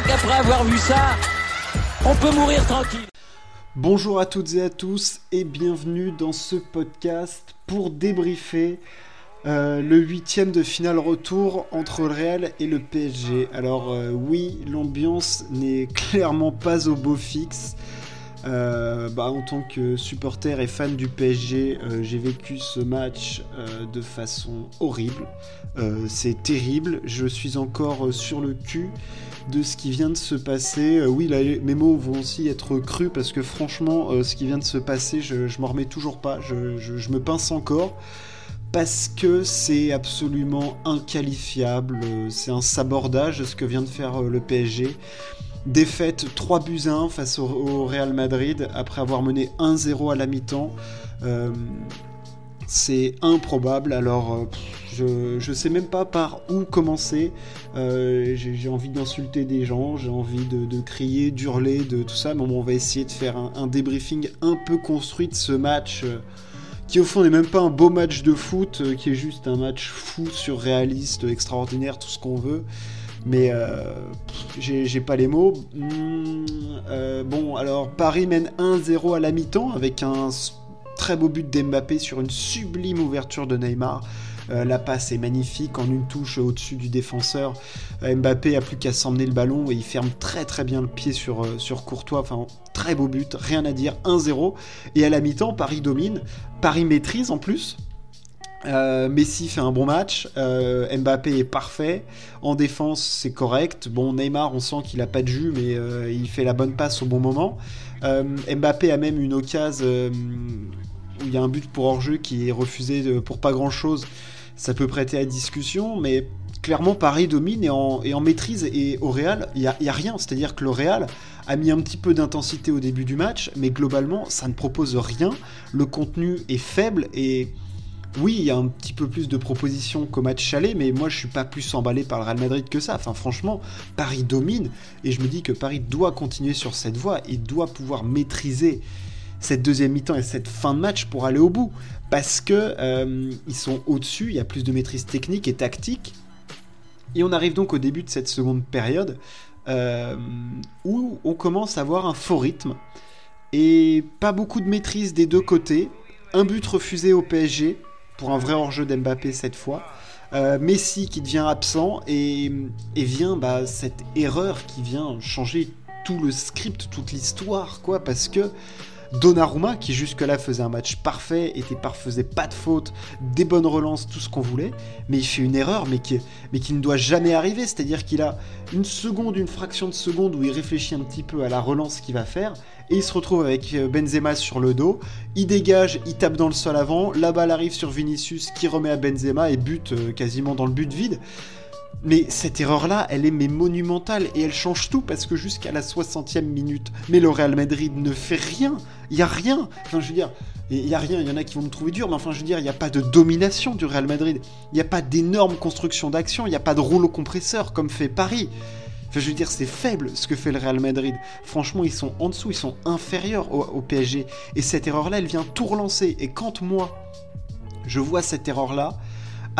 crois qu'après avoir vu ça, on peut mourir tranquille. Bonjour à toutes et à tous et bienvenue dans ce podcast pour débriefer euh, le huitième de finale retour entre le Real et le PSG. Alors euh, oui, l'ambiance n'est clairement pas au beau fixe. Euh, bah, en tant que supporter et fan du PSG, j'ai vécu ce match de façon horrible. C'est terrible. Je suis encore sur le cul de ce qui vient de se passer. Euh, oui, mes mots vont aussi être crus parce que franchement, euh, ce qui vient de se passer, je, m'en remets toujours pas. Je, me pince encore parce que c'est absolument inqualifiable. C'est un sabordage ce que vient de faire euh, le PSG. Défaite 3 buts 1 face au, Real Madrid après avoir mené 1-0 à la mi-temps. C'est improbable. Alors, je, sais même pas par où commencer. Euh, j'ai envie d'insulter des gens, j'ai envie de, crier, d'hurler, de tout ça. Mais on va essayer de faire un, débriefing un peu construit de ce match. Euh, qui au fond n'est même pas un beau match de foot, euh, qui est juste un match fou, surréaliste, extraordinaire, tout ce qu'on veut. Mais j'ai pas les mots. Hmm, bon, alors Paris mène 1-0 à la mi-temps avec un très beau but d'Mbappé sur une sublime ouverture de Neymar. Euh, la passe est magnifique en une touche au-dessus du défenseur. Euh, Mbappé a plus qu'à s'emmener le ballon et il ferme très très bien le pied sur, euh, Courtois. Enfin, très beau but, rien à dire, 1-0. Et à la mi-temps, Paris domine. Paris maîtrise en plus. Messi fait un bon match, Mbappé est parfait, en défense c'est correct. Bon Neymar on sent qu'il a pas de jus mais il fait la bonne passe au bon moment. Mbappé a même une occasion il y a un but pour hors-jeu qui est refusé pour pas grand chose ça peut prêter à discussion, mais clairement Paris domine et en, maîtrise et au Real, il n'y a, a, rien. C'est-à-dire que le Real a mis un petit peu d'intensité au début du match, mais globalement ça ne propose rien. Le contenu est faible et oui, il y a un petit peu plus de propositions qu'au match chalet, mais moi je suis pas plus emballé par le Real Madrid que ça. Enfin franchement, Paris domine et je me dis que Paris doit continuer sur cette voie et doit pouvoir maîtriser cette deuxième mi-temps et cette fin de match pour aller au bout. Parce que euh, ils sont au-dessus, il y a plus de maîtrise technique et tactique. Et on arrive donc au début de cette seconde période euh, où on commence à avoir un faux rythme et pas beaucoup de maîtrise des deux côtés. Un but refusé au PSG pour un vrai hors-jeu d'Mbappé cette fois. Euh, Messi qui devient absent et, vient bah, cette erreur qui vient changer tout le script, toute l'histoire, quoi, parce que Donnarumma, qui jusque-là faisait un match parfait, était faisait pas de faute, des bonnes relances, tout ce qu'on voulait, mais il fait une erreur, mais qui, mais qui ne doit jamais arriver. C'est-à-dire qu'il a une seconde, une fraction de seconde où il réfléchit un petit peu à la relance qu'il va faire, et il se retrouve avec euh, Benzema sur le dos. Il dégage, il tape dans le sol avant, la balle arrive sur Vinicius qui remet à Benzema et bute euh, quasiment dans le but vide. Mais cette erreur-là, elle est mais monumentale et elle change tout parce que jusqu'à la 60e minute, mais le Real Madrid ne fait rien. Il y a rien. Enfin, je veux dire, il y a rien. Il y en a qui vont me trouver dur, mais enfin, je veux dire, il n'y a pas de domination du Real Madrid. Il n'y a pas d'énorme construction d'action. Il n'y a pas de rouleau compresseur comme fait Paris. Enfin, je veux dire, c'est faible ce que fait le Real Madrid. Franchement, ils sont en dessous, ils sont inférieurs au, au PSG. Et cette erreur-là, elle vient tout relancer. Et quand moi, je vois cette erreur-là,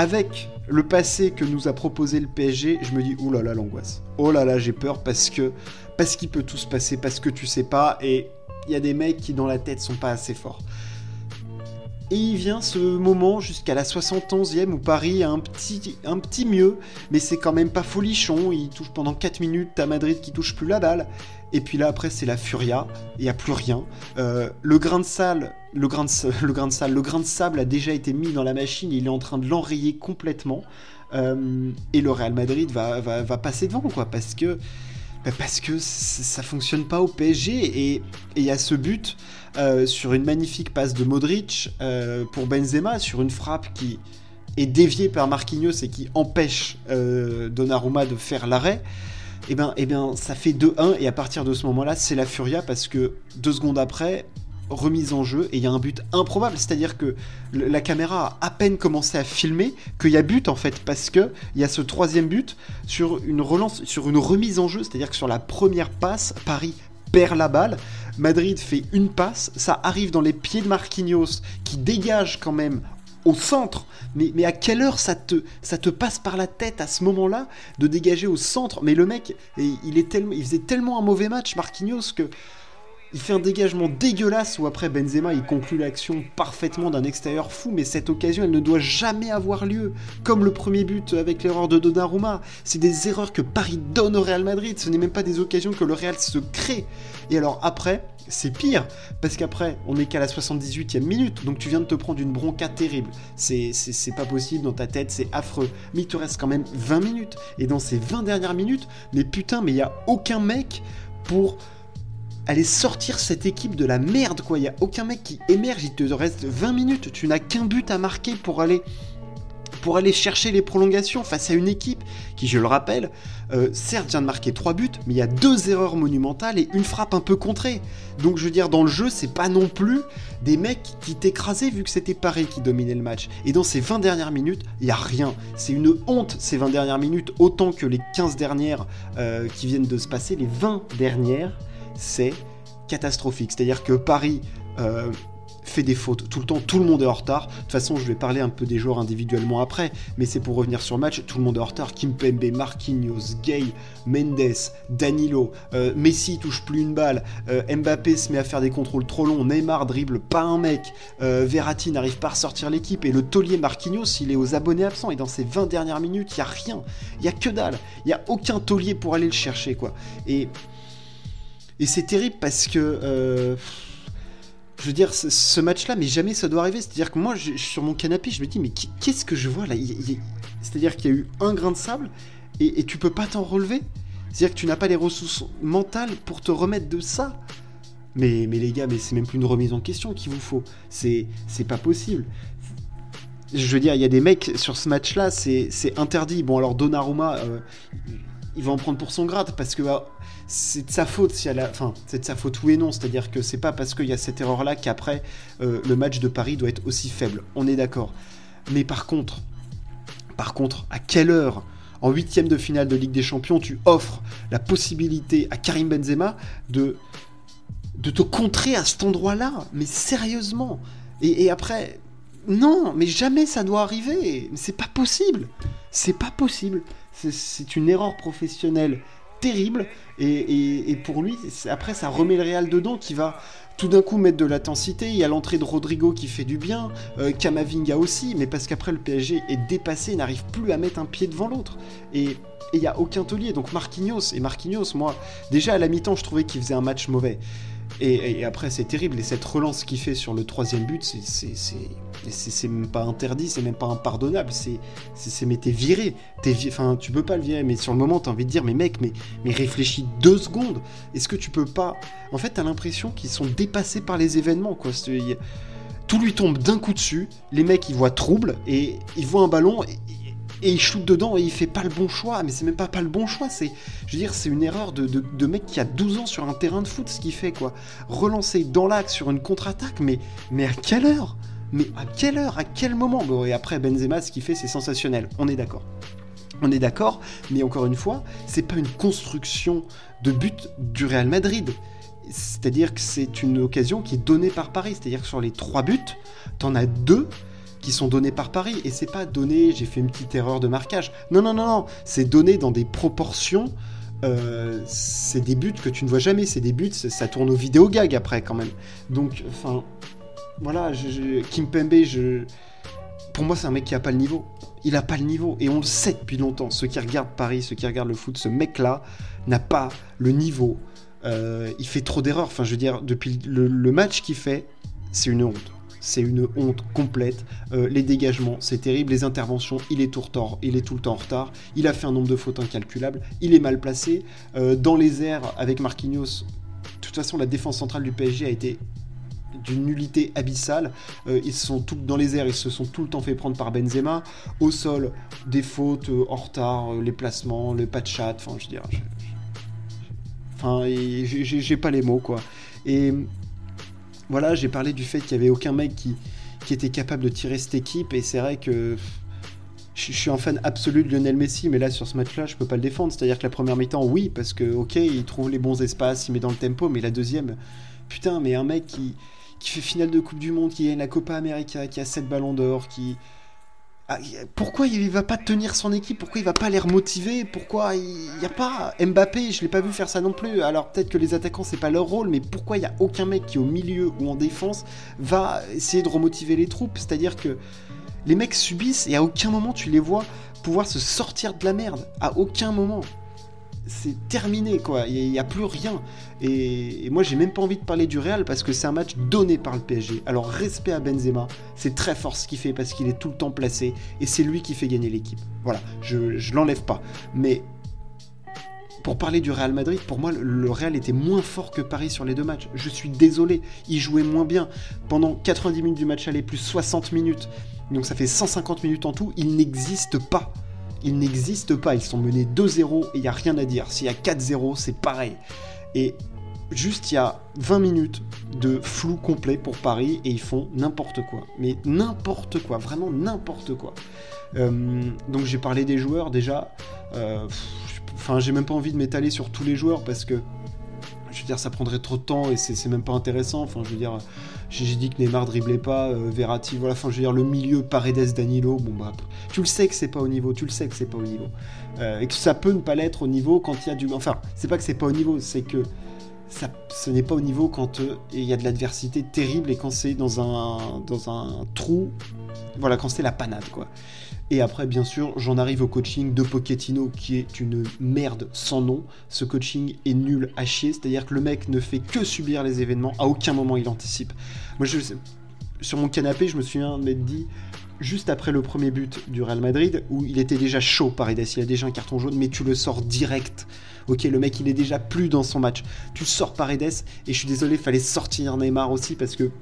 avec le passé que nous a proposé le PSG, je me dis oh là là l'angoisse. Oh là là, j'ai peur parce que parce qu'il peut tout se passer, parce que tu sais pas et il y a des mecs qui dans la tête sont pas assez forts. Et il vient ce moment jusqu'à la 71e où Paris a un petit, un petit mieux, mais c'est quand même pas folichon. Il touche pendant 4 minutes, t'as Madrid qui touche plus la balle. Et puis là, après, c'est la furia. Il n'y a plus rien. Euh, le grain de sable, le grain de, sable, le grain de sable a déjà été mis dans la machine. Il est en train de l'enrayer complètement. Euh, et le Real Madrid va, va, passer devant, quoi, parce que bah, parce que ça fonctionne pas au PSG et il y ce but euh, sur une magnifique passe de Modric pour Benzema sur une frappe qui est déviée par Marquinhos et qui empêche Donnarumma de faire l'arrêt et eh ben, eh bien, ça fait 2-1 et à partir de ce moment-là, c'est la furia parce que deux secondes après, remise en jeu et il y a un but improbable, c'est-à-dire que la caméra a à peine commencé à filmer qu'il y a but en fait parce que il y a ce troisième but sur une relance, sur une remise en jeu, c'est-à-dire que sur la première passe, Paris perd la balle, Madrid fait une passe, ça arrive dans les pieds de Marquinhos qui dégage quand même au centre. Mais, mais à quelle heure ça te, ça te passe par la tête à ce moment-là de dégager au centre? Mais le mec, il, est tellement, il faisait tellement un mauvais match, Marquinhos, que il fait un dégagement dégueulasse où après Benzema il conclut l'action parfaitement d'un extérieur fou, mais cette occasion elle ne doit jamais avoir lieu. Comme le premier but avec l'erreur de Donnarumma, c'est des erreurs que Paris donne au Real Madrid, ce n'est même pas des occasions que le Real se crée. Et alors après, c'est pire, parce qu'après, on n'est qu'à la 78e minute, donc tu viens de te prendre une bronca terrible. C'est, c'est, pas possible dans ta tête, c'est affreux. Mais il te reste quand même 20 minutes. Et dans ces 20 dernières minutes, mais putain, mais il n'y a aucun mec pour aller sortir cette équipe de la merde, quoi. Il n'y a aucun mec qui émerge, il te reste 20 minutes, tu n'as qu'un but à marquer pour aller pour aller chercher les prolongations face à une équipe qui, je le rappelle, euh, certes vient de marquer 3 buts, mais il y a deux erreurs monumentales et une frappe un peu contrée. Donc je veux dire, dans le jeu, c'est pas non plus des mecs qui t'écrasaient vu que c'était Paris qui dominait le match. Et dans ces 20 dernières minutes, il y a rien. C'est une honte ces 20 dernières minutes, autant que les 15 dernières euh, qui viennent de se passer. Les 20 dernières, c'est catastrophique. C'est-à-dire que Paris euh, fait des fautes tout le temps, tout le monde est en retard. De toute façon, je vais parler un peu des joueurs individuellement après, mais c'est pour revenir sur le match, tout le monde est en retard. Kimpembe, Marquinhos, Gay, Mendes, Danilo, euh, Messi touche plus une balle, euh, Mbappé se met à faire des contrôles trop longs, Neymar dribble pas un mec, Verratti n'arrive pas à sortir l'équipe, et le taulier Marquinhos, il est aux abonnés absents, et dans ces 20 dernières minutes, il y a rien, il y a que dalle, il y a aucun taulier pour aller le chercher, quoi. Et et c'est terrible parce que. Euh, je veux dire, ce match-là, mais jamais ça doit arriver. C'est-à-dire que moi, je, sur mon canapé, je me dis, mais qu'est-ce que je vois là? C'est-à-dire qu'il y a eu un grain de sable et, tu peux pas t'en relever. C'est-à-dire que tu n'as pas les ressources mentales pour te remettre de ça. Mais, mais les gars, mais c'est même plus une remise en question qu'il vous faut. C'est pas possible. Je veux dire, il y a des mecs sur ce match-là, c'est interdit. Bon, alors Donnarumma, euh, il va en prendre pour son grade parce que bah, c'est de sa faute si elle a... enfin c'est de sa faute oui et non c'est à dire que c'est pas parce qu'il y a cette erreur là qu'après euh, le match de Paris doit être aussi faible. On est d'accord. Mais par contre par contre à quelle heure en huitième de finale de Ligue des Champions tu offres la possibilité à Karim Benzema de de te contrer à cet endroit là mais sérieusement. Et, et après non mais jamais ça doit arriver. C'est pas possible. C'est pas possible c'est une erreur professionnelle terrible. Et, pour lui, après, ça remet le Real dedans qui va tout d'un coup mettre de l'intensité. Il y a l'entrée de Rodrigo qui fait du bien, euh, Kamavinga aussi, mais parce qu'après le PSG est dépassé, n'arrive plus à mettre un pied devant l'autre. Et il n'y a aucun taulier. Donc Marquinhos, et Marquinhos, moi, déjà à la mi-temps, je trouvais qu'il faisait un match mauvais. Et, après, c'est terrible. Et cette relance qu'il fait sur le troisième but, c'est même pas interdit, c'est même pas impardonnable. C'est mais t'es viré. enfin, tu peux pas le virer. Mais sur le moment, t'as envie de dire, mais mec, mais, réfléchis deux secondes. Est-ce que tu peux pas En fait, t'as l'impression qu'ils sont dépassés par les événements, quoi. Tout lui tombe d'un coup dessus. Les mecs, ils voient trouble et ils voient un ballon. Et, et il shoot dedans et il fait pas le bon choix. Mais c'est même pas pas le bon choix, c'est, je veux dire, c'est une erreur de, de, mec qui a 12 ans sur un terrain de foot, ce qu'il fait, quoi. Relancer dans l'axe sur une contre-attaque, mais, mais à quelle heure? Mais à quelle heure À quel moment Bon, et après, Benzema, ce qu'il fait, c'est sensationnel, on est d'accord. On est d'accord, mais encore une fois, c'est pas une construction de but du Real Madrid. C'est-à-dire que c'est une occasion qui est donnée par Paris. C'est-à-dire que sur les trois buts, t'en as deux qui sont donnés par Paris. Et c'est pas donné, j'ai fait une petite erreur de marquage. Non, non, non, non. C'est donné dans des proportions. Euh, c'est des buts que tu ne vois jamais. C'est des buts, ça tourne au vidéo gag après quand même. Donc, enfin, voilà, Kim Pembe, je, pour moi, c'est un mec qui a pas le niveau. Il a pas le niveau. Et on le sait depuis longtemps. Ceux qui regardent Paris, ceux qui regardent le foot, ce mec-là n'a pas le niveau. Euh, il fait trop d'erreurs. Enfin, je veux dire, depuis le match qu'il fait, c'est une honte c'est une honte complète. Euh, les dégagements, c'est terrible. Les interventions, il est, tout il est tout le temps en retard. Il a fait un nombre de fautes incalculable. Il est mal placé. Euh, dans les airs, avec Marquinhos, de toute façon, la défense centrale du PSG a été d'une nullité abyssale. Euh, ils sont tout dans les airs, ils se sont tout le temps fait prendre par Benzema. Au sol, des fautes en retard, les placements, le pas de chat. Enfin, je veux dire, enfin, j'ai pas les mots quoi. Et voilà, j'ai parlé du fait qu'il n'y avait aucun mec qui, qui était capable de tirer cette équipe, et c'est vrai que je suis un fan absolu de Lionel Messi, mais là sur ce match-là, je peux pas le défendre. C'est-à-dire que la première mi-temps, oui, parce que ok, il trouve les bons espaces, il met dans le tempo, mais la deuxième, putain, mais un mec qui qui fait finale de Coupe du Monde, qui gagne la Copa América, qui a 7 ballons d'or, qui. Ah, pourquoi il va pas tenir son équipe? Pourquoi il va pas les remotiver Pourquoi il n'y a pas Mbappé? Je l'ai pas vu faire ça non plus. Alors peut-être que les attaquants c'est pas leur rôle, mais pourquoi il y a aucun mec qui au milieu ou en défense va essayer de remotiver les troupes? C'est-à-dire que les mecs subissent et à aucun moment tu les vois pouvoir se sortir de la merde. À aucun moment c'est terminé, quoi. Il n'y a, plus rien. Et, moi, j'ai même pas envie de parler du Real parce que c'est un match donné par le PSG. Alors, respect à Benzema. C'est très fort ce qu'il fait parce qu'il est tout le temps placé et c'est lui qui fait gagner l'équipe. Voilà, je, je l'enlève pas. Mais pour parler du Real Madrid, pour moi, le Real était moins fort que Paris sur les deux matchs. Je suis désolé, il jouait moins bien. Pendant 90 minutes du match aller, plus 60 minutes, donc ça fait 150 minutes en tout, il n'existe pas ils n'existent pas. Ils sont menés 2-0 et il n'y a rien à dire. S'il y a 4-0, c'est pareil. Et juste il y a 20 minutes de flou complet pour Paris et ils font n'importe quoi. Mais n'importe quoi, vraiment n'importe quoi. Euh, donc j'ai parlé des joueurs déjà. Euh, enfin, j'ai même pas envie de m'étaler sur tous les joueurs parce que je veux dire, ça prendrait trop de temps et c'est même pas intéressant. Enfin, je veux dire, j'ai dit que Neymar driblait pas, euh, Verratti, voilà. Enfin, je veux dire, le milieu Paredes, Danilo, bon bah, tu le sais que c'est pas au niveau, tu le sais que c'est pas au niveau. Euh, et que ça peut ne pas l'être au niveau quand il y a du. Enfin, c'est pas que c'est pas au niveau, c'est que ça, ce n'est pas au niveau quand euh, il y a de l'adversité terrible et quand c'est dans un, dans un trou, voilà, quand c'est la panade, quoi. Et après, bien sûr, j'en arrive au coaching de Pochettino qui est une merde sans nom. Ce coaching est nul à chier, c'est-à-dire que le mec ne fait que subir les événements, à aucun moment il anticipe. Moi, je, sur mon canapé, je me souviens m'être dit, juste après le premier but du Real Madrid, où il était déjà chaud, Paredes, il a déjà un carton jaune, mais tu le sors direct. Ok, le mec, il est déjà plus dans son match. Tu sors Paredes, et je suis désolé, fallait sortir Neymar aussi, parce que...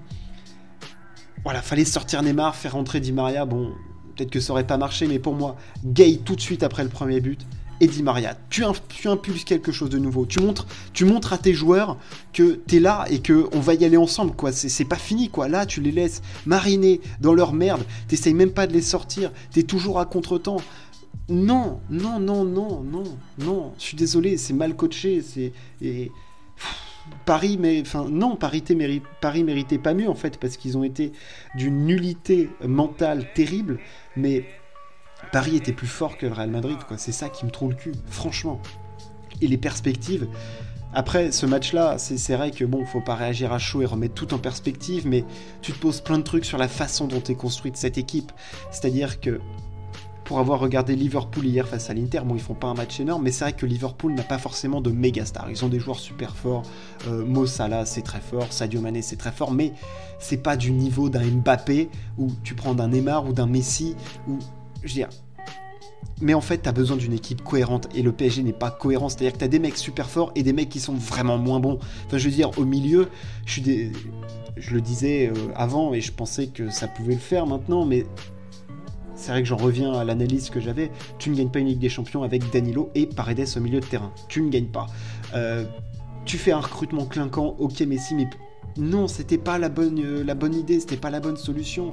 Voilà, fallait sortir Neymar, faire rentrer Di Maria, bon, peut-être que ça aurait pas marché, mais pour moi, Gay tout de suite après le premier but, et Di Maria, tu, impulses quelque chose de nouveau. Tu montres, tu montres à tes joueurs que tu es là et que on va y aller ensemble, quoi. C'est pas fini, quoi. Là, tu les laisses mariner dans leur merde. T'essayes même pas de les sortir. T'es toujours à contre-temps. Non, non, non, non, non, non. Je suis désolé, c'est mal coaché. C'est et Paris, mais enfin non, Paris, méritait pas mieux en fait parce qu'ils ont été d'une nullité mentale terrible, mais Paris était plus fort que le Real Madrid, quoi. C'est ça qui me trouve le cul, franchement. Et les perspectives. Après ce match-là, c'est vrai que bon, faut pas réagir à chaud et remettre tout en perspective, mais tu te poses plein de trucs sur la façon dont est construite cette équipe. C'est-à-dire que pour avoir regardé Liverpool hier face à l'Inter, bon, ils font pas un match énorme, mais c'est vrai que Liverpool n'a pas forcément de méga stars. Ils ont des joueurs super forts. Euh, Mo Salah, c'est très fort. Sadio Mané, c'est très fort, mais c'est pas du niveau d'un Mbappé ou tu prends d'un Neymar ou d'un Messi ou je veux dire. Mais en fait, tu as besoin d'une équipe cohérente et le PSG n'est pas cohérent. C'est-à-dire que tu as des mecs super forts et des mecs qui sont vraiment moins bons. Enfin, je veux dire, au milieu, je le disais euh, avant et je pensais que ça pouvait le faire maintenant, mais c'est vrai que j'en reviens à l'analyse que j'avais, tu ne gagnes pas une Ligue des Champions avec Danilo et Paredes au milieu de terrain. Tu ne gagnes pas. Euh, tu fais un recrutement clinquant, ok Messi, mais non, c'était pas la bonne, euh, la bonne c'était pas la bonne solution.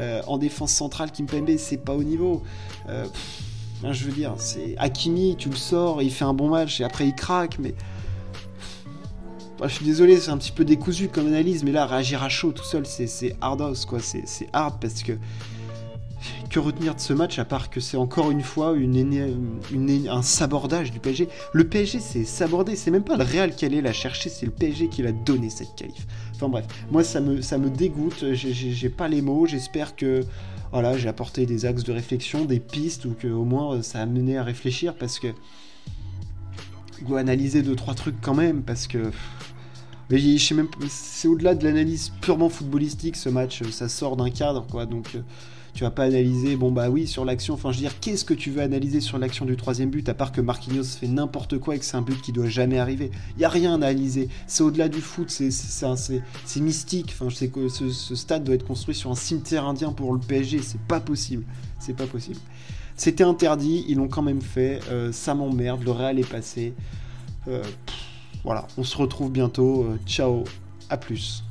Euh, en défense centrale, Kimpembe, c'est pas au niveau. je veux dire, c'est Hakimi, tu le sors, il fait un bon match et après il craque, mais. je suis désolé, c'est un petit peu décousu comme analyse, mais là, réagir à chaud tout seul, c'est hardos, quoi. C'est hard parce que que retenir de ce match à part que c'est encore une fois un sabordage du PSG Le PSG c'est sabordé, c'est même pas le Real qui allait la chercher, c'est le PSG qui l'a donné cette qualif. Enfin bref, moi ça me, dégoûte, j'ai pas les mots, j'espère que voilà, j'ai apporté des axes de réflexion, des pistes ou que au moins ça a mené à réfléchir parce que dois analyser deux trois trucs quand même parce que je même c'est au-delà de l'analyse purement footballistique ce match, ça sort d'un cadre quoi donc tu vas pas analyser, bon bah oui, sur l'action, enfin je veux dire, qu'est-ce que tu veux analyser sur l'action du troisième but, à part que Marquinhos fait n'importe quoi et que c'est un but qui doit jamais arriver? Il y a rien à analyser, c'est au-delà du foot, c'est mystique, enfin je sais que ce, stade doit être construit sur un cimetière indien pour le PSG, c'est pas possible, c'est pas possible. C'était interdit, ils l'ont quand même fait, euh, ça m'emmerde, le Real est passé. Euh, voilà, on se retrouve bientôt, euh, ciao, à plus.